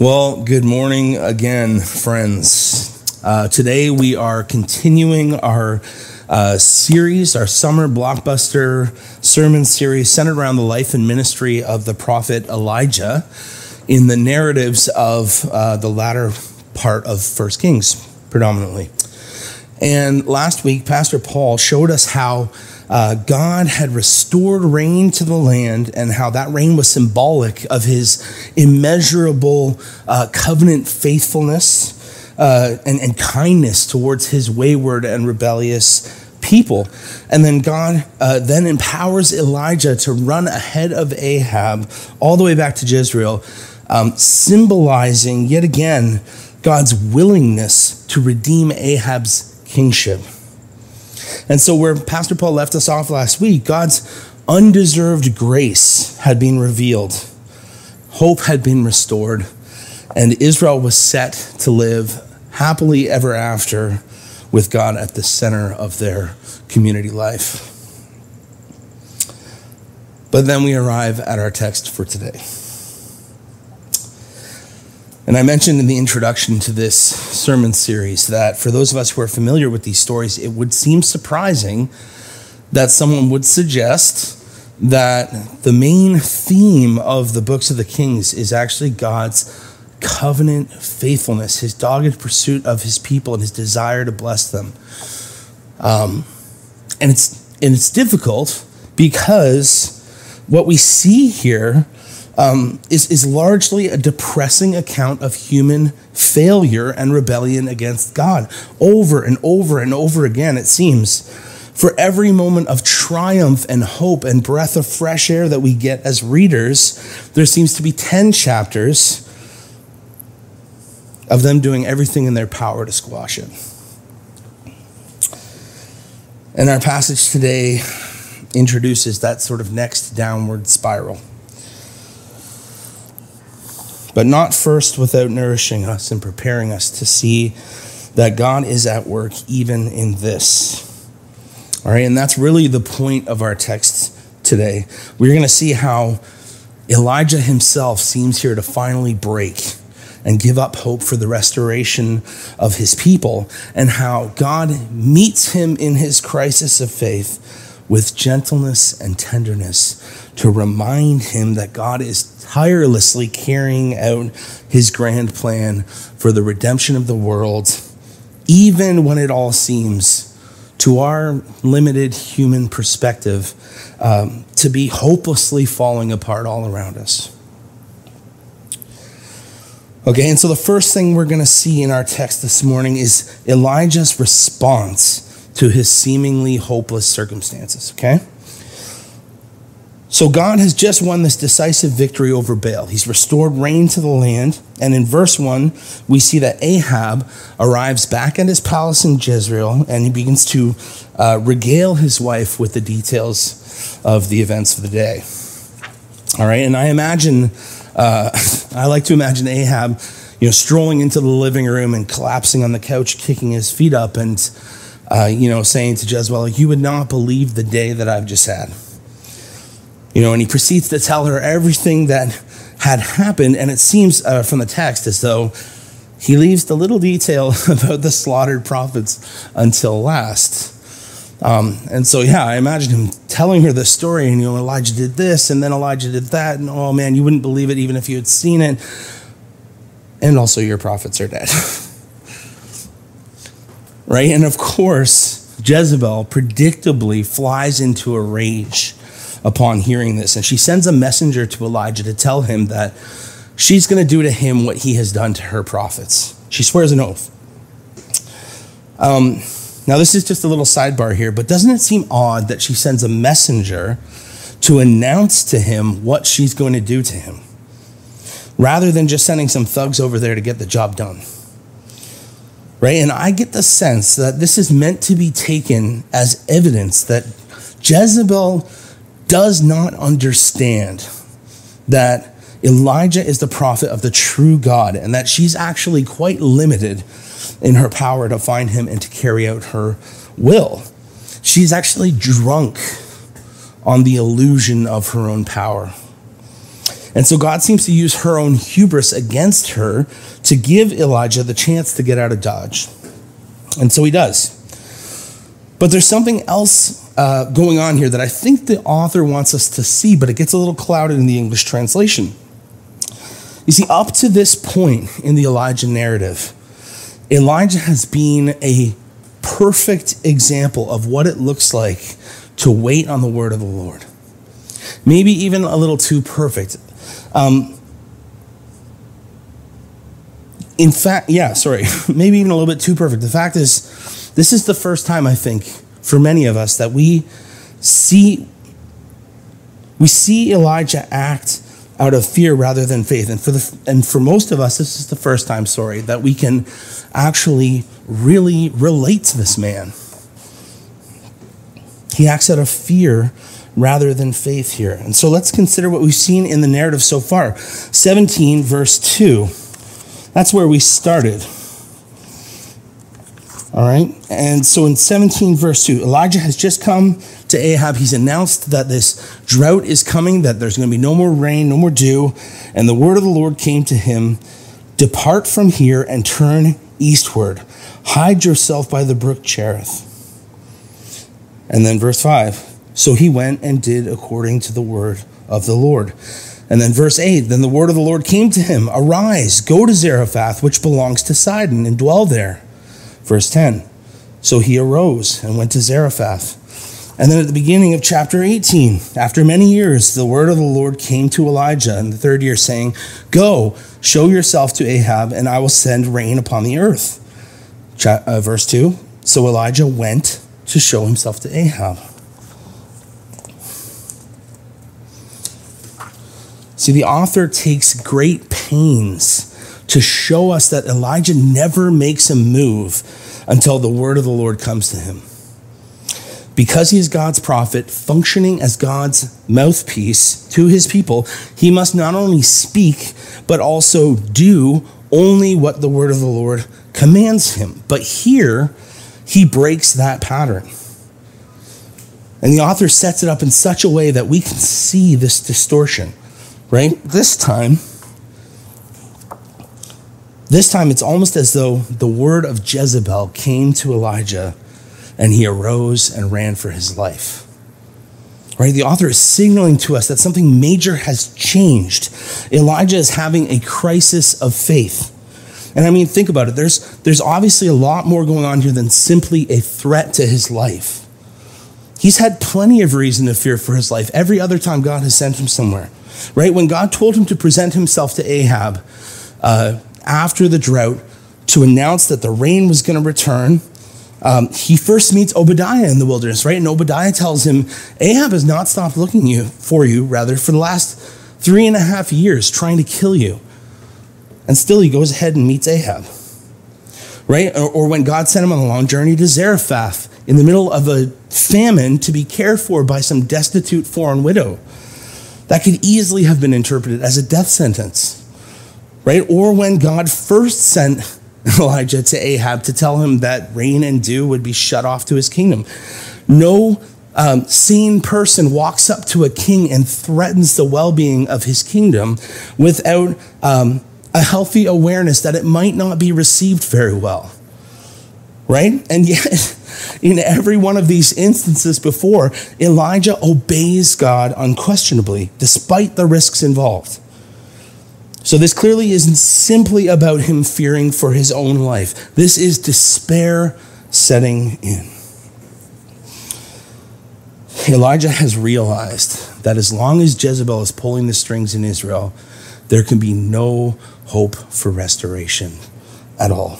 Well, good morning again, friends. Uh, today we are continuing our uh, series, our summer blockbuster sermon series centered around the life and ministry of the prophet Elijah in the narratives of uh, the latter part of First Kings, predominantly. And last week, Pastor Paul showed us how uh, God had restored rain to the land and how that rain was symbolic of his immeasurable uh, covenant faithfulness uh, and, and kindness towards his wayward and rebellious people. And then God uh, then empowers Elijah to run ahead of Ahab all the way back to Jezreel, um, symbolizing yet again God's willingness to redeem Ahab's kingship. And so, where Pastor Paul left us off last week, God's undeserved grace had been revealed, hope had been restored, and Israel was set to live happily ever after with God at the center of their community life. But then we arrive at our text for today. And I mentioned in the introduction to this sermon series that for those of us who are familiar with these stories, it would seem surprising that someone would suggest that the main theme of the books of the Kings is actually God's covenant faithfulness, his dogged pursuit of his people, and his desire to bless them. Um, and it's and it's difficult because what we see here um, is, is largely a depressing account of human failure and rebellion against God. Over and over and over again, it seems. For every moment of triumph and hope and breath of fresh air that we get as readers, there seems to be 10 chapters of them doing everything in their power to squash it. And our passage today introduces that sort of next downward spiral but not first without nourishing us and preparing us to see that God is at work even in this. All right, and that's really the point of our text today. We're going to see how Elijah himself seems here to finally break and give up hope for the restoration of his people, and how God meets him in his crisis of faith with gentleness and tenderness to remind him that God is tirelessly carrying out his grand plan for the redemption of the world, even when it all seems, to our limited human perspective, um, to be hopelessly falling apart all around us. Okay, and so the first thing we're going to see in our text this morning is Elijah's response to his seemingly hopeless circumstances, okay? So God has just won this decisive victory over Baal. He's restored rain to the land. And in verse 1, we see that Ahab arrives back at his palace in Jezreel and he begins to uh, regale his wife with the details of the events of the day. All right, and I imagine, uh, I like to imagine Ahab, you know, strolling into the living room and collapsing on the couch, kicking his feet up, and, uh, you know, saying to Jezebel, You would not believe the day that I've just had. You know, and he proceeds to tell her everything that had happened. And it seems uh, from the text as though he leaves the little detail about the slaughtered prophets until last. Um, and so, yeah, I imagine him telling her the story, and you know, Elijah did this, and then Elijah did that, and oh man, you wouldn't believe it even if you had seen it. And also, your prophets are dead. right? And of course, Jezebel predictably flies into a rage upon hearing this. And she sends a messenger to Elijah to tell him that she's going to do to him what he has done to her prophets. She swears an oath. Um, now, this is just a little sidebar here, but doesn't it seem odd that she sends a messenger to announce to him what she's going to do to him, rather than just sending some thugs over there to get the job done? Right? And I get the sense that this is meant to be taken as evidence that Jezebel does not understand that Elijah is the prophet of the true God and that she's actually quite limited in her power to find him and to carry out her will. She's actually drunk on the illusion of her own power. And so God seems to use her own hubris against her to give Elijah the chance to get out of Dodge. And so he does. But there's something else uh, going on here that I think the author wants us to see, but it gets a little clouded in the English translation. You see, up to this point in the Elijah narrative, Elijah has been a perfect example of what it looks like to wait on the word of the Lord. Maybe even a little too perfect. Um, in fact, yeah, sorry, maybe even a little bit too perfect. The fact is, this is the first time I think for many of us that we see we see Elijah act out of fear rather than faith. And for the and for most of us, this is the first time, sorry, that we can actually really relate to this man. He acts out of fear rather than faith here. And so let's consider what we've seen in the narrative so far. 17, verse 2. That's where we started. All right. And so in 17, verse 2, Elijah has just come to Ahab. He's announced that this drought is coming, that there's going to be no more rain, no more dew. And the word of the Lord came to him Depart from here and turn eastward. Hide yourself by the brook Cherith. And then verse 5 So he went and did according to the word of the Lord. And then verse 8 Then the word of the Lord came to him Arise, go to Zarephath, which belongs to Sidon, and dwell there. Verse 10 So he arose and went to Zarephath. And then at the beginning of chapter 18, after many years, the word of the Lord came to Elijah in the third year, saying, Go, show yourself to Ahab, and I will send rain upon the earth. uh, verse 2 So Elijah went to show himself to Ahab. See, the author takes great pains to show us that Elijah never makes a move until the word of the Lord comes to him. Because he is God's prophet, functioning as God's mouthpiece to his people, he must not only speak, but also do only what the word of the Lord commands him. But here, he breaks that pattern. And the author sets it up in such a way that we can see this distortion, right? This time, this time, it's almost as though the word of Jezebel came to Elijah and he arose and ran for his life. Right? The author is signaling to us that something major has changed. Elijah is having a crisis of faith. And I mean, think about it. There's, there's obviously a lot more going on here than simply a threat to his life. He's had plenty of reason to fear for his life every other time God has sent him somewhere. Right? When God told him to present himself to Ahab, uh, after the drought to announce that the rain was going to return. Um, he first meets Obadiah in the wilderness, right? And Obadiah tells him, Ahab has not stopped looking you, for you, rather, for the last three and a half years, trying to kill you. And still he goes ahead and meets Ahab, right? Or, or when God sent him on a long journey to Zarephath in the middle of a famine to be cared for by some destitute foreign widow. That could easily have been interpreted as a death sentence right? Or when God first sent Elijah to Ahab to tell him that rain and dew would be shut off to his kingdom. No um, sane person walks up to a king and threatens the well being of his kingdom without um, a healthy awareness that it might not be received very well. Right? And yet, in every one of these instances before, Elijah obeys God unquestionably, despite the risks involved. So, this clearly isn't simply about him fearing for his own life. This is despair setting in. Elijah has realized that as long as Jezebel is pulling the strings in Israel, there can be no hope for restoration at all,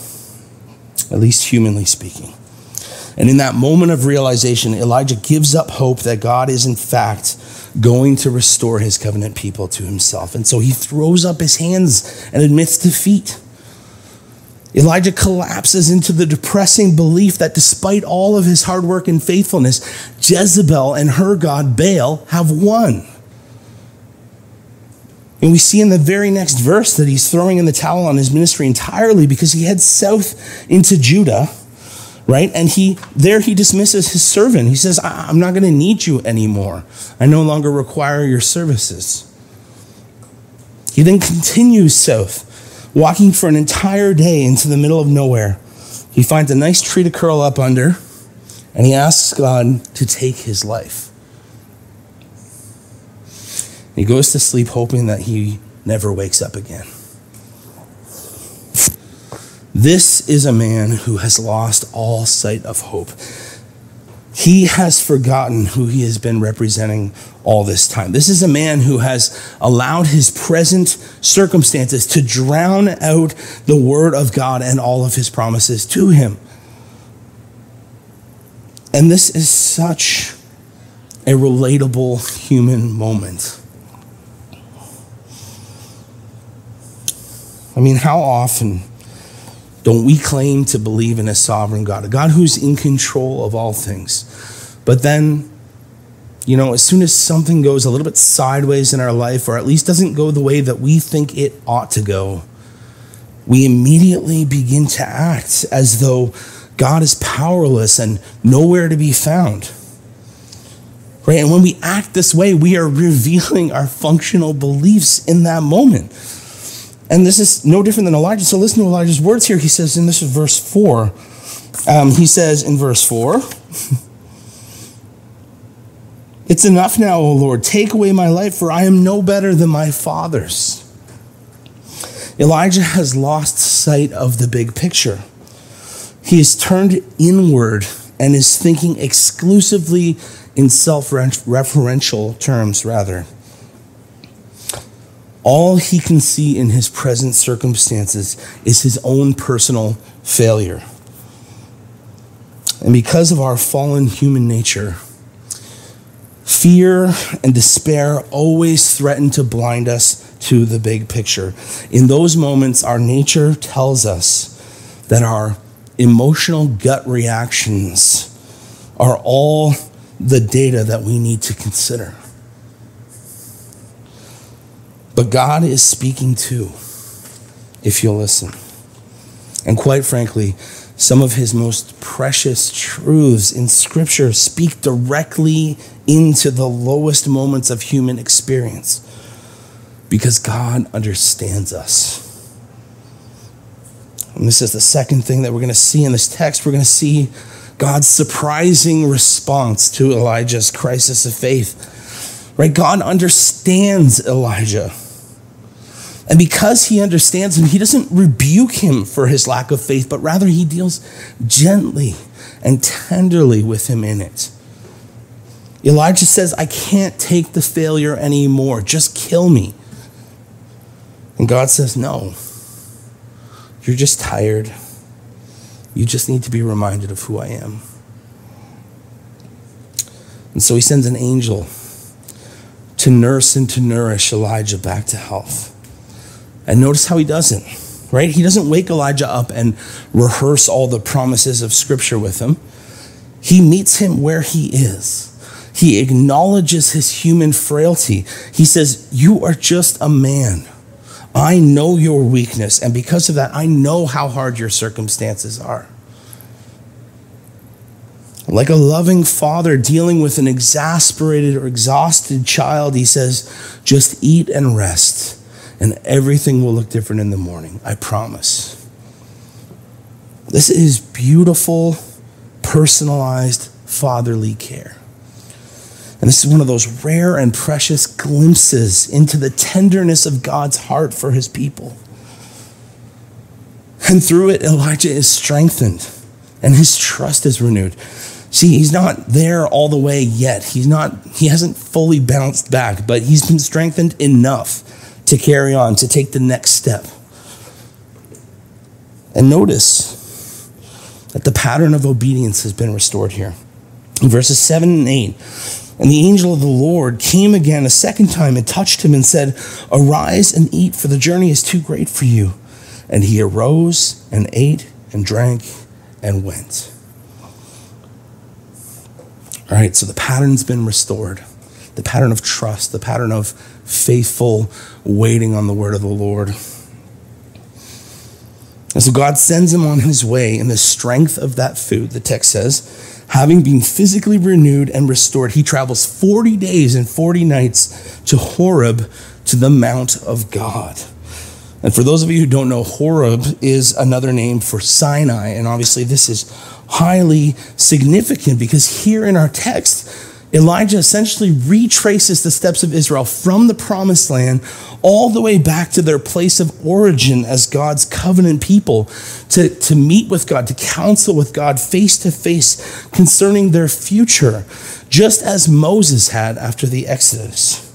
at least humanly speaking. And in that moment of realization, Elijah gives up hope that God is, in fact, going to restore his covenant people to himself. And so he throws up his hands and admits defeat. Elijah collapses into the depressing belief that despite all of his hard work and faithfulness, Jezebel and her god Baal have won. And we see in the very next verse that he's throwing in the towel on his ministry entirely because he heads south into Judah right? And he there he dismisses his servant. He says, I'm not going to need you anymore. I no longer require your services. He then continues south, walking for an entire day into the middle of nowhere. He finds a nice tree to curl up under, and he asks God to take his life. He goes to sleep hoping that he never wakes up again. This is a man who has lost all sight of hope. He has forgotten who he has been representing all this time. This is a man who has allowed his present circumstances to drown out the word of God and all of his promises to him. And this is such a relatable human moment. I mean, how often don't we claim to believe in a sovereign God, a God who's in control of all things? But then, you know, as soon as something goes a little bit sideways in our life, or at least doesn't go the way that we think it ought to go, we immediately begin to act as though God is powerless and nowhere to be found. Right? And when we act this way, we are revealing our functional beliefs in that moment. And this is no different than Elijah. So listen to Elijah's words here. He says, and this is verse 4. Um, he says in verse 4, It's enough now, O Lord. Take away my life, for I am no better than my fathers. Elijah has lost sight of the big picture. He has turned inward and is thinking exclusively in self referential terms, rather. All he can see in his present circumstances is his own personal failure. And because of our fallen human nature, fear and despair always threaten to blind us to the big picture. In those moments, our nature tells us that our emotional gut reactions are all the data that we need to consider. But God is speaking too, if you'll listen. And quite frankly, some of his most precious truths in Scripture speak directly into the lowest moments of human experience because God understands us. And this is the second thing that we're going to see in this text. We're going to see God's surprising response to Elijah's crisis of faith. Right? God understands Elijah. And because he understands him, he doesn't rebuke him for his lack of faith, but rather he deals gently and tenderly with him in it. Elijah says, I can't take the failure anymore. Just kill me. And God says, No. You're just tired. You just need to be reminded of who I am. And so he sends an angel to nurse and to nourish Elijah back to health. And notice how he doesn't, right? He doesn't wake Elijah up and rehearse all the promises of Scripture with him. He meets him where he is. He acknowledges his human frailty. He says, You are just a man. I know your weakness, and because of that, I know how hard your circumstances are. Like a loving father dealing with an exasperated or exhausted child, he says, Just eat and rest and everything will look different in the morning. I promise. This is beautiful, personalized fatherly care. And this is one of those rare and precious glimpses into the tenderness of God's heart for his people. And through it, Elijah is strengthened and his trust is renewed. See, he's not there all the way yet. He's not, he hasn't fully bounced back, but he's been strengthened enough to carry on, to take the next step. And notice that the pattern of obedience has been restored here. In verses 7 and 8, and the angel of the Lord came again a second time and touched him and said, Arise and eat, for the journey is too great for you. And he arose and ate and drank and went. All right, so the pattern's been restored the pattern of trust, the pattern of faithful waiting on the word of the Lord. And so God sends him on his way in the strength of that food, the text says, having been physically renewed and restored, he travels 40 days and 40 nights to Horeb to the Mount of God. And for those of you who don't know, Horeb is another name for Sinai. And obviously, this is highly significant because here in our text, Elijah essentially retraces the steps of Israel from the promised land all the way back to their place of origin as God's covenant people to, to meet with God, to counsel with God face to face concerning their future, just as Moses had after the Exodus.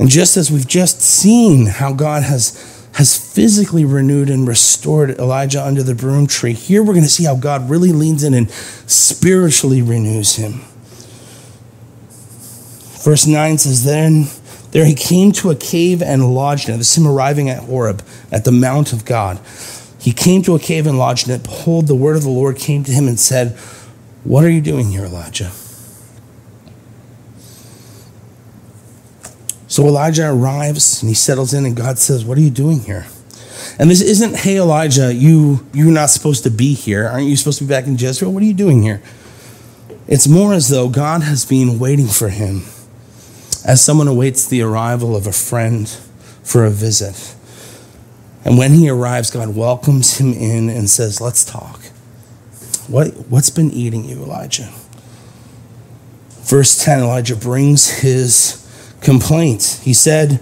And just as we've just seen how God has has physically renewed and restored Elijah under the broom tree. Here we're going to see how God really leans in and spiritually renews him. Verse 9 says, Then there he came to a cave and lodged in it. This is him arriving at Horeb, at the Mount of God. He came to a cave and lodged in it. Behold, the word of the Lord came to him and said, What are you doing here, Elijah? So Elijah arrives and he settles in, and God says, What are you doing here? And this isn't, Hey, Elijah, you, you're not supposed to be here. Aren't you supposed to be back in Jezreel? What are you doing here? It's more as though God has been waiting for him as someone awaits the arrival of a friend for a visit. And when he arrives, God welcomes him in and says, Let's talk. What, what's been eating you, Elijah? Verse 10 Elijah brings his complaint. He said,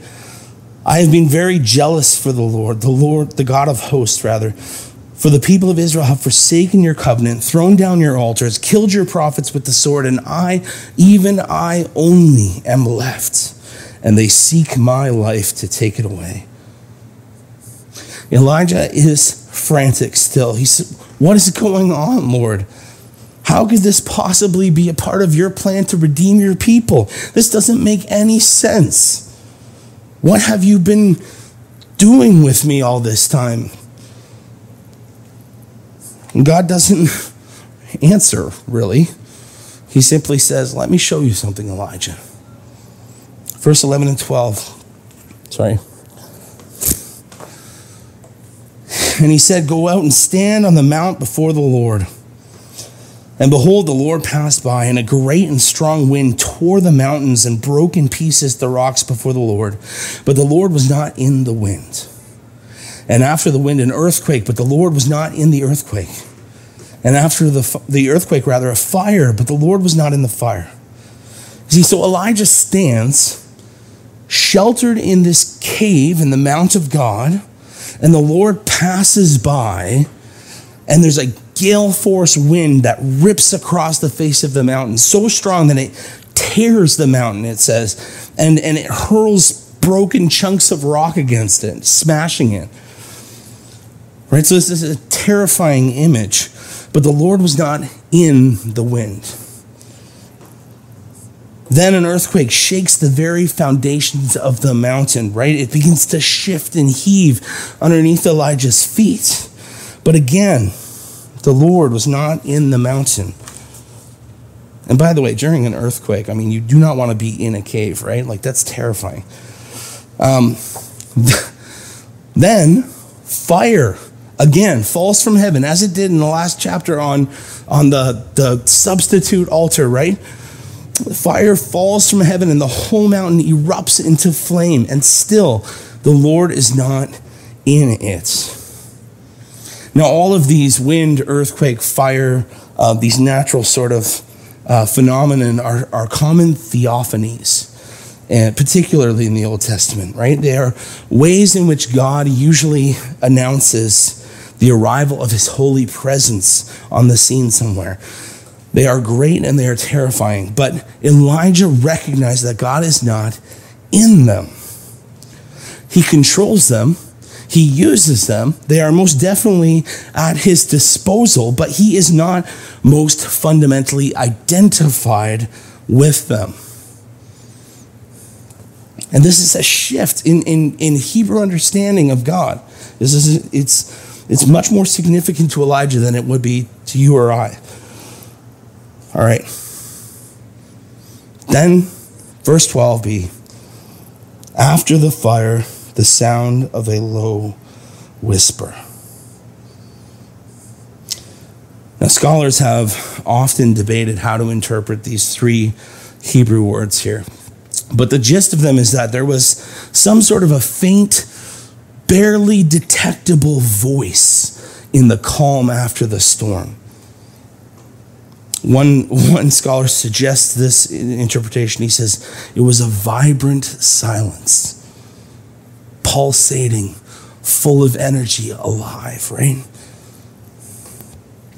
I have been very jealous for the Lord, the Lord, the God of hosts, rather. For the people of Israel have forsaken your covenant, thrown down your altars, killed your prophets with the sword, and I, even I only, am left, and they seek my life to take it away. Elijah is frantic still. He said, What is going on, Lord? How could this possibly be a part of your plan to redeem your people? This doesn't make any sense. What have you been doing with me all this time? God doesn't answer, really. He simply says, Let me show you something, Elijah. Verse 11 and 12. Sorry. And he said, Go out and stand on the mount before the Lord. And behold, the Lord passed by, and a great and strong wind tore the mountains and broke in pieces the rocks before the Lord. But the Lord was not in the wind. And after the wind, an earthquake, but the Lord was not in the earthquake. And after the, the earthquake, rather, a fire, but the Lord was not in the fire. See, so Elijah stands sheltered in this cave in the Mount of God, and the Lord passes by, and there's a gale force wind that rips across the face of the mountain so strong that it tears the mountain, it says, and, and it hurls broken chunks of rock against it, smashing it. Right? So this is a terrifying image, but the Lord was not in the wind. Then an earthquake shakes the very foundations of the mountain, right? It begins to shift and heave underneath Elijah's feet. But again, the Lord was not in the mountain. And by the way, during an earthquake, I mean, you do not want to be in a cave, right? Like, that's terrifying. Um, then, fire again falls from heaven, as it did in the last chapter on, on the, the substitute altar, right? Fire falls from heaven, and the whole mountain erupts into flame, and still the Lord is not in it. Now, all of these wind, earthquake, fire, uh, these natural sort of uh, phenomenon are, are common theophanies, and particularly in the Old Testament, right? They are ways in which God usually announces the arrival of his holy presence on the scene somewhere. They are great and they are terrifying, but Elijah recognized that God is not in them. He controls them he uses them. They are most definitely at his disposal, but he is not most fundamentally identified with them. And this is a shift in, in, in Hebrew understanding of God. This is, it's, it's much more significant to Elijah than it would be to you or I. All right. Then, verse 12b after the fire, the sound of a low whisper. Now, scholars have often debated how to interpret these three Hebrew words here. But the gist of them is that there was some sort of a faint, barely detectable voice in the calm after the storm. One, one scholar suggests this interpretation. He says it was a vibrant silence, pulsating, full of energy, alive, right?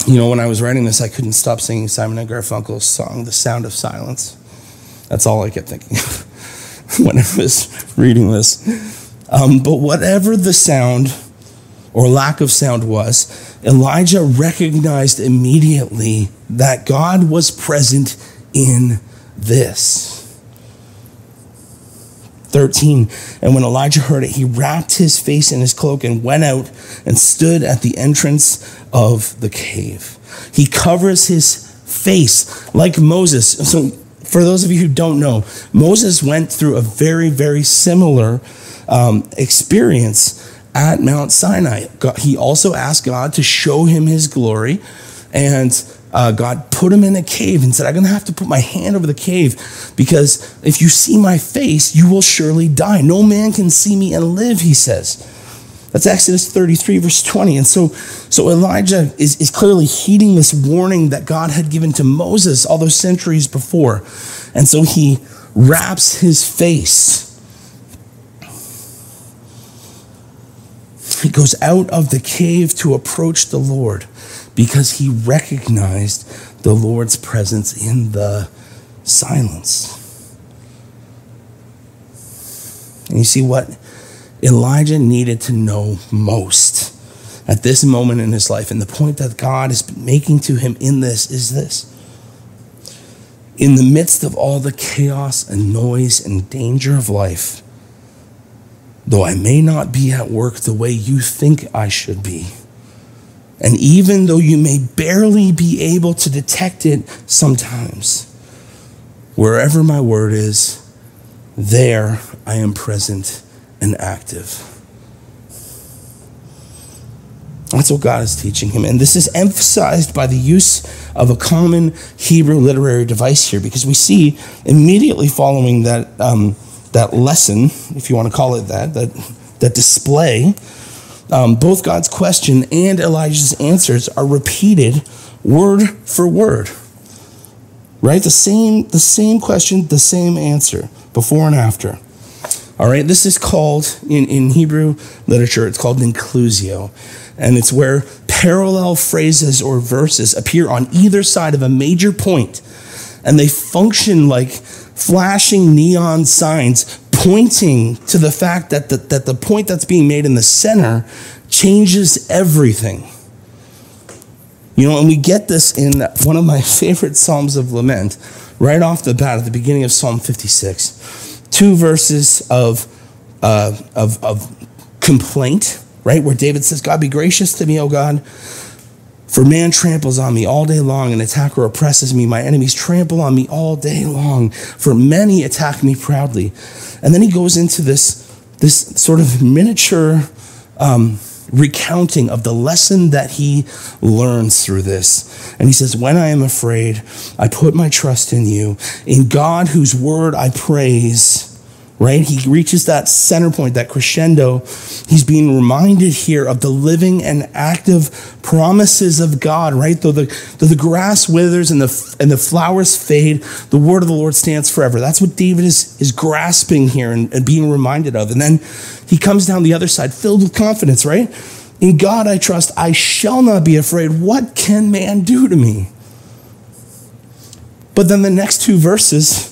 You know, when I was writing this, I couldn't stop singing Simon and Garfunkel's song, The Sound of Silence. That's all I kept thinking of when I was reading this. Um, but whatever the sound or lack of sound was, Elijah recognized immediately that God was present in this. 13. And when Elijah heard it, he wrapped his face in his cloak and went out and stood at the entrance of the cave. He covers his face like Moses. So, for those of you who don't know, Moses went through a very, very similar um, experience at Mount Sinai. He also asked God to show him his glory, and uh, God put him in a cave and said, I'm going to have to put my hand over the cave because if you see my face, you will surely die. No man can see me and live, he says. That's Exodus 33, verse 20. And so, so Elijah is, is clearly heeding this warning that God had given to Moses all those centuries before. And so he wraps his face He goes out of the cave to approach the Lord because he recognized the Lord's presence in the silence. And you see what Elijah needed to know most at this moment in his life, and the point that God is making to him in this is this. In the midst of all the chaos and noise and danger of life, though I may not be at work the way you think I should be. And even though you may barely be able to detect it sometimes, wherever my word is, there I am present and active. That's what God is teaching him. And this is emphasized by the use of a common Hebrew literary device here because we see immediately following that. Um, that lesson, if you want to call it that, that, that display, um, both God's question and Elijah's answers are repeated word for word. Right? The same, the same question, the same answer, before and after. All right, this is called, in, in Hebrew literature, it's called inclusio. And it's where parallel phrases or verses appear on either side of a major point, and they function like flashing neon signs pointing to the fact that the, that the point that's being made in the center changes everything. You know, and we get this in one of my favorite Psalms of Lament, right off the bat at the beginning of Psalm 56. Two verses of, uh, of, of complaint, right? Where David says, God, be gracious to me, O God for man tramples on me all day long, an attacker oppresses me. My enemies trample on me all day long, for many attack me proudly. And then he goes into this, this sort of miniature um, recounting of the lesson that he learns through this. And he says, When I am afraid, I put my trust in you. In God, whose word I praise right? He reaches that center point, that crescendo. He's being reminded here of the living and active promises of God, right? Though the, though the grass withers and the, and the flowers fade, the word of the Lord stands forever. That's what David is, is grasping here and, and being reminded of. And then he comes down the other side filled with confidence, right? In God I trust, I shall not be afraid. What can man do to me? But then the next two verses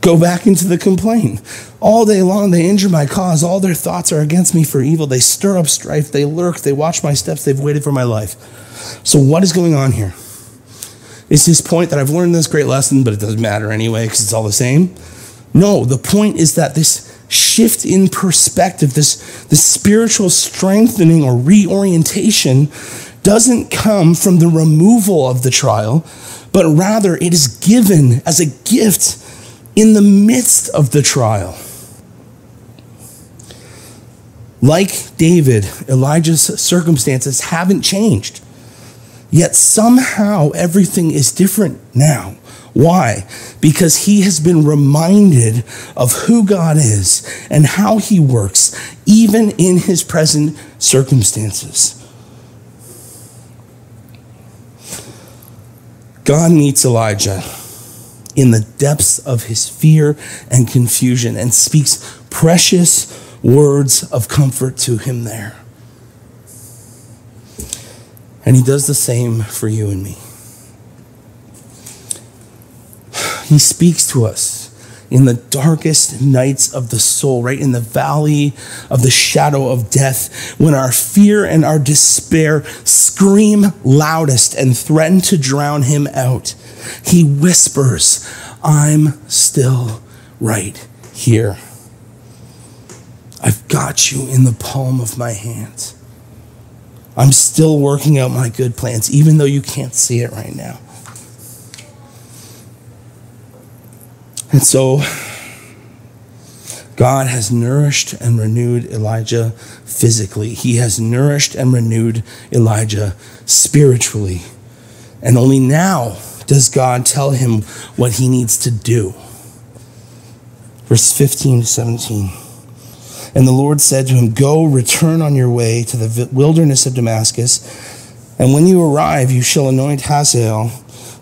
go back into the complaint. All day long, they injure my cause. All their thoughts are against me for evil. They stir up strife. They lurk. They watch my steps. They've waited for my life. So, what is going on here? Is his point that I've learned this great lesson, but it doesn't matter anyway because it's all the same? No, the point is that this shift in perspective, this, this spiritual strengthening or reorientation, doesn't come from the removal of the trial, but rather it is given as a gift in the midst of the trial. Like David, Elijah's circumstances haven't changed. Yet somehow everything is different now. Why? Because he has been reminded of who God is and how he works, even in his present circumstances. God meets Elijah in the depths of his fear and confusion and speaks precious words of comfort to him there. And he does the same for you and me. He speaks to us in the darkest nights of the soul, right in the valley of the shadow of death, when our fear and our despair scream loudest and threaten to drown him out. He whispers, I'm still right here. I've got you in the palm of my hand. I'm still working out my good plans, even though you can't see it right now. And so, God has nourished and renewed Elijah physically. He has nourished and renewed Elijah spiritually. And only now does God tell him what he needs to do. Verse 15 to 17. And the Lord said to him, Go, return on your way to the wilderness of Damascus, and when you arrive, you shall anoint Hazael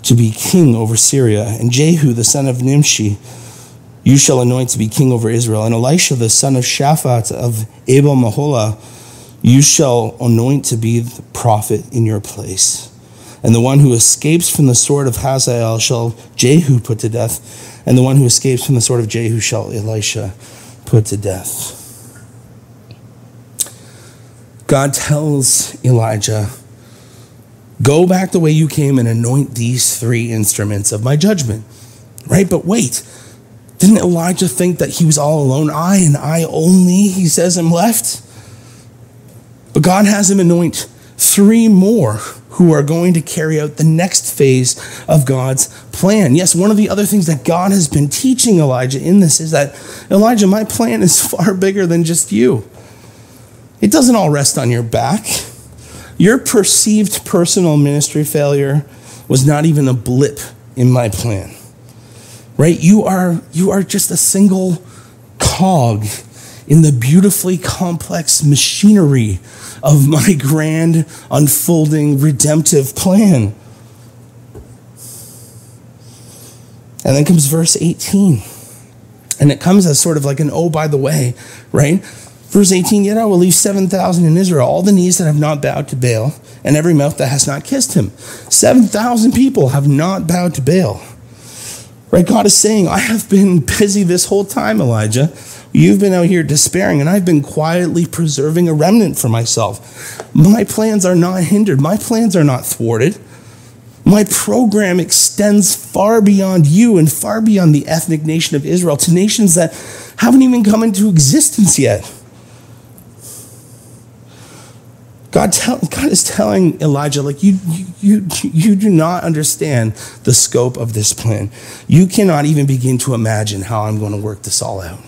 to be king over Syria, and Jehu the son of Nimshi you shall anoint to be king over Israel, and Elisha the son of Shaphat of Abel Meholah you shall anoint to be the prophet in your place. And the one who escapes from the sword of Hazael shall Jehu put to death, and the one who escapes from the sword of Jehu shall Elisha put to death. God tells Elijah, Go back the way you came and anoint these three instruments of my judgment. Right? But wait, didn't Elijah think that he was all alone? I and I only, he says, am left. But God has him anoint three more who are going to carry out the next phase of God's plan. Yes, one of the other things that God has been teaching Elijah in this is that, Elijah, my plan is far bigger than just you. It doesn't all rest on your back. Your perceived personal ministry failure was not even a blip in my plan right? You are, you are just a single cog in the beautifully complex machinery of my grand, unfolding, redemptive plan. And then comes verse 18. And it comes as sort of like an oh, by the way, right? Verse 18, yet I will leave 7,000 in Israel, all the knees that have not bowed to Baal, and every mouth that has not kissed him. 7,000 people have not bowed to Baal. Right? God is saying, I have been busy this whole time, Elijah. You've been out here despairing, and I've been quietly preserving a remnant for myself. My plans are not hindered, my plans are not thwarted. My program extends far beyond you and far beyond the ethnic nation of Israel to nations that haven't even come into existence yet. God, tell, God is telling Elijah, like, you, you, you, you do not understand the scope of this plan. You cannot even begin to imagine how I'm going to work this all out.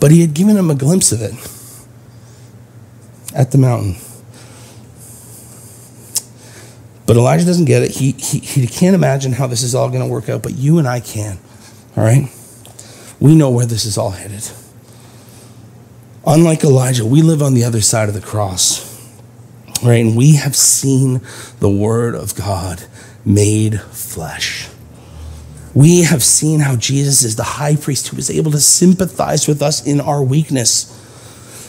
But he had given him a glimpse of it at the mountain. But Elijah doesn't get it. He, he, he can't imagine how this is all going to work out, but you and I can. All right? We know where this is all headed. Unlike Elijah, we live on the other side of the cross, right? And we have seen the Word of God made flesh. We have seen how Jesus is the high priest who is able to sympathize with us in our weakness.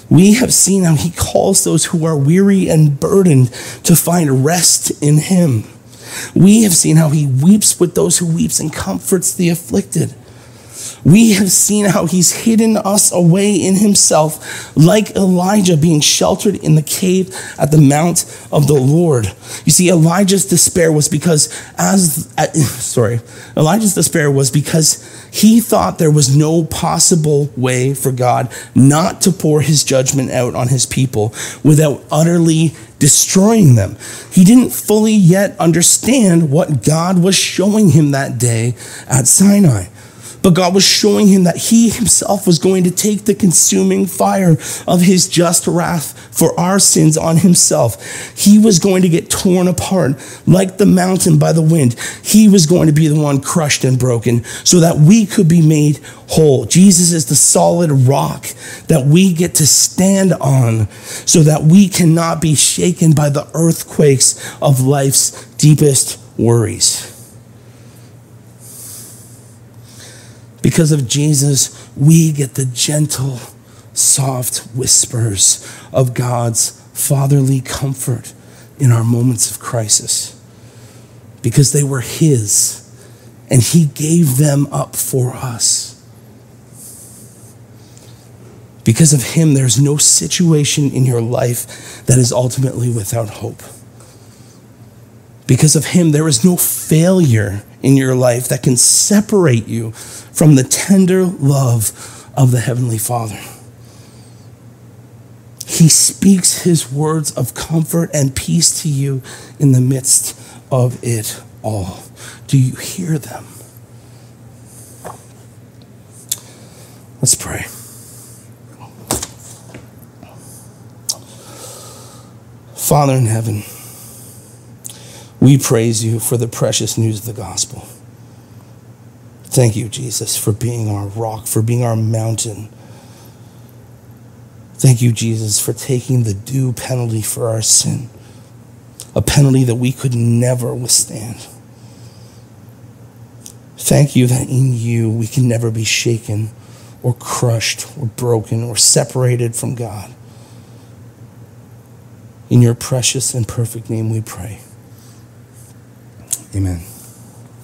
We have seen how he calls those who are weary and burdened to find rest in him. We have seen how he weeps with those who weeps and comforts the afflicted. We have seen how he's hidden us away in himself, like Elijah being sheltered in the cave at the mount of the Lord. You see, Elijah's despair was because, as, uh, sorry, Elijah's despair was because he thought there was no possible way for God not to pour his judgment out on his people without utterly destroying them. He didn't fully yet understand what God was showing him that day at Sinai. But God was showing him that he himself was going to take the consuming fire of his just wrath for our sins on himself. He was going to get torn apart like the mountain by the wind. He was going to be the one crushed and broken so that we could be made whole. Jesus is the solid rock that we get to stand on so that we cannot be shaken by the earthquakes of life's deepest worries. Because of Jesus, we get the gentle, soft whispers of God's fatherly comfort in our moments of crisis. Because they were His, and He gave them up for us. Because of Him, there's no situation in your life that is ultimately without hope. Because of Him, there is no failure in your life that can separate you from the tender love of the Heavenly Father. He speaks His words of comfort and peace to you in the midst of it all. Do you hear them? Let's pray. Father in heaven, we praise you for the precious news of the gospel. Thank you, Jesus, for being our rock, for being our mountain. Thank you, Jesus, for taking the due penalty for our sin, a penalty that we could never withstand. Thank you that in you we can never be shaken or crushed or broken or separated from God. In your precious and perfect name we pray. Amen.